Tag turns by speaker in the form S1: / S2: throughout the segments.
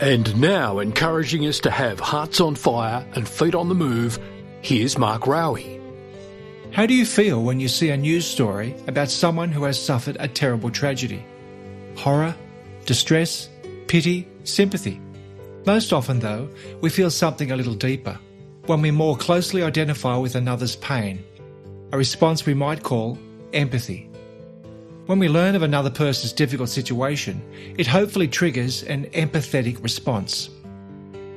S1: And now, encouraging us to have hearts on fire and feet on the move, here's Mark Raue.
S2: How do you feel when you see a news story about someone who has suffered a terrible tragedy? Horror, distress, pity, sympathy. Most often, though, we feel something a little deeper when we more closely identify with another's pain, a response we might call empathy. When we learn of another person's difficult situation, it hopefully triggers an empathetic response.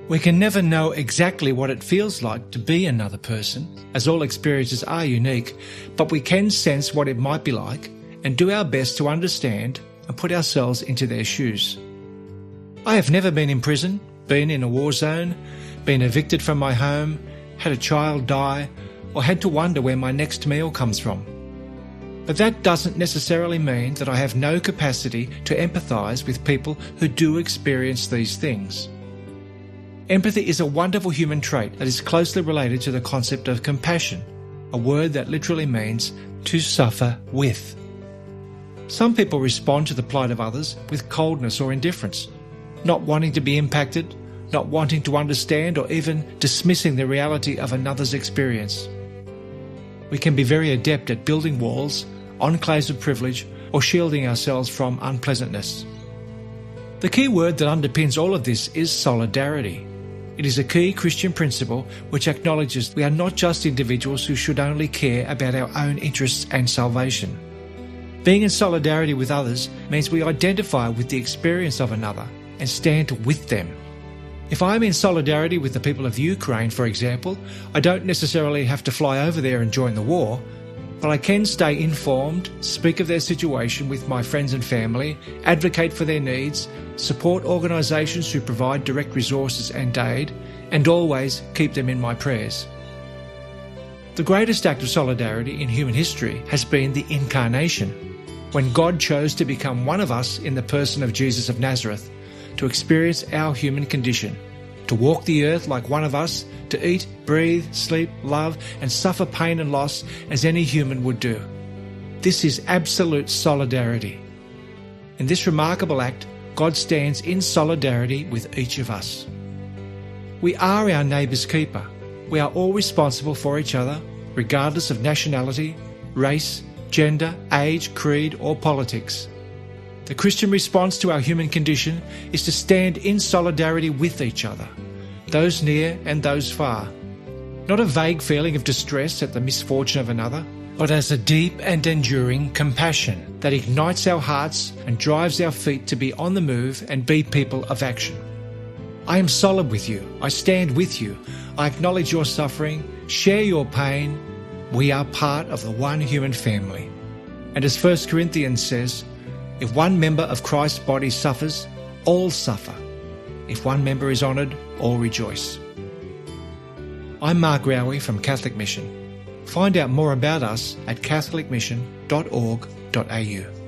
S2: We can never know exactly what it feels like to be another person, as all experiences are unique, but we can sense what it might be like and do our best to understand and put ourselves into their shoes. I have never been in prison, been in a war zone, been evicted from my home, had a child die, or had to wonder where my next meal comes from. But that doesn't necessarily mean that I have no capacity to empathise with people who do experience these things. Empathy is a wonderful human trait that is closely related to the concept of compassion, a word that literally means to suffer with. Some people respond to the plight of others with coldness or indifference, not wanting to be impacted, not wanting to understand, or even dismissing the reality of another's experience. We can be very adept at building walls enclaves of privilege, or shielding ourselves from unpleasantness. The key word that underpins all of this is solidarity. It is a key Christian principle which acknowledges we are not just individuals who should only care about our own interests and salvation. Being in solidarity with others means we identify with the experience of another and stand with them. If I am in solidarity with the people of Ukraine, for example, I don't necessarily have to fly over there and join the war, but I can stay informed, speak of their situation with my friends and family, advocate for their needs, support organisations who provide direct resources and aid, and always keep them in my prayers. The greatest act of solidarity in human history has been the incarnation, when God chose to become one of us in the person of Jesus of Nazareth to experience our human condition, to walk the earth like one of us to eat, breathe, sleep, love, and suffer pain and loss as any human would do. This is absolute solidarity. In this remarkable act, God stands in solidarity with each of us. We are our neighbour's keeper. We are all responsible for each other, regardless of nationality, race, gender, age, creed, or politics. The Christian response to our human condition is to stand in solidarity with each other those near and those far. Not a vague feeling of distress at the misfortune of another, but as a deep and enduring compassion that ignites our hearts and drives our feet to be on the move and be people of action. I am solid with you. I stand with you. I acknowledge your suffering, share your pain. We are part of the one human family. And as 1 Corinthians says, if one member of Christ's body suffers, all suffer. If one member is honoured, all rejoice. I'm Mark Raue from Catholic Mission. Find out more about us at catholicmission.org.au.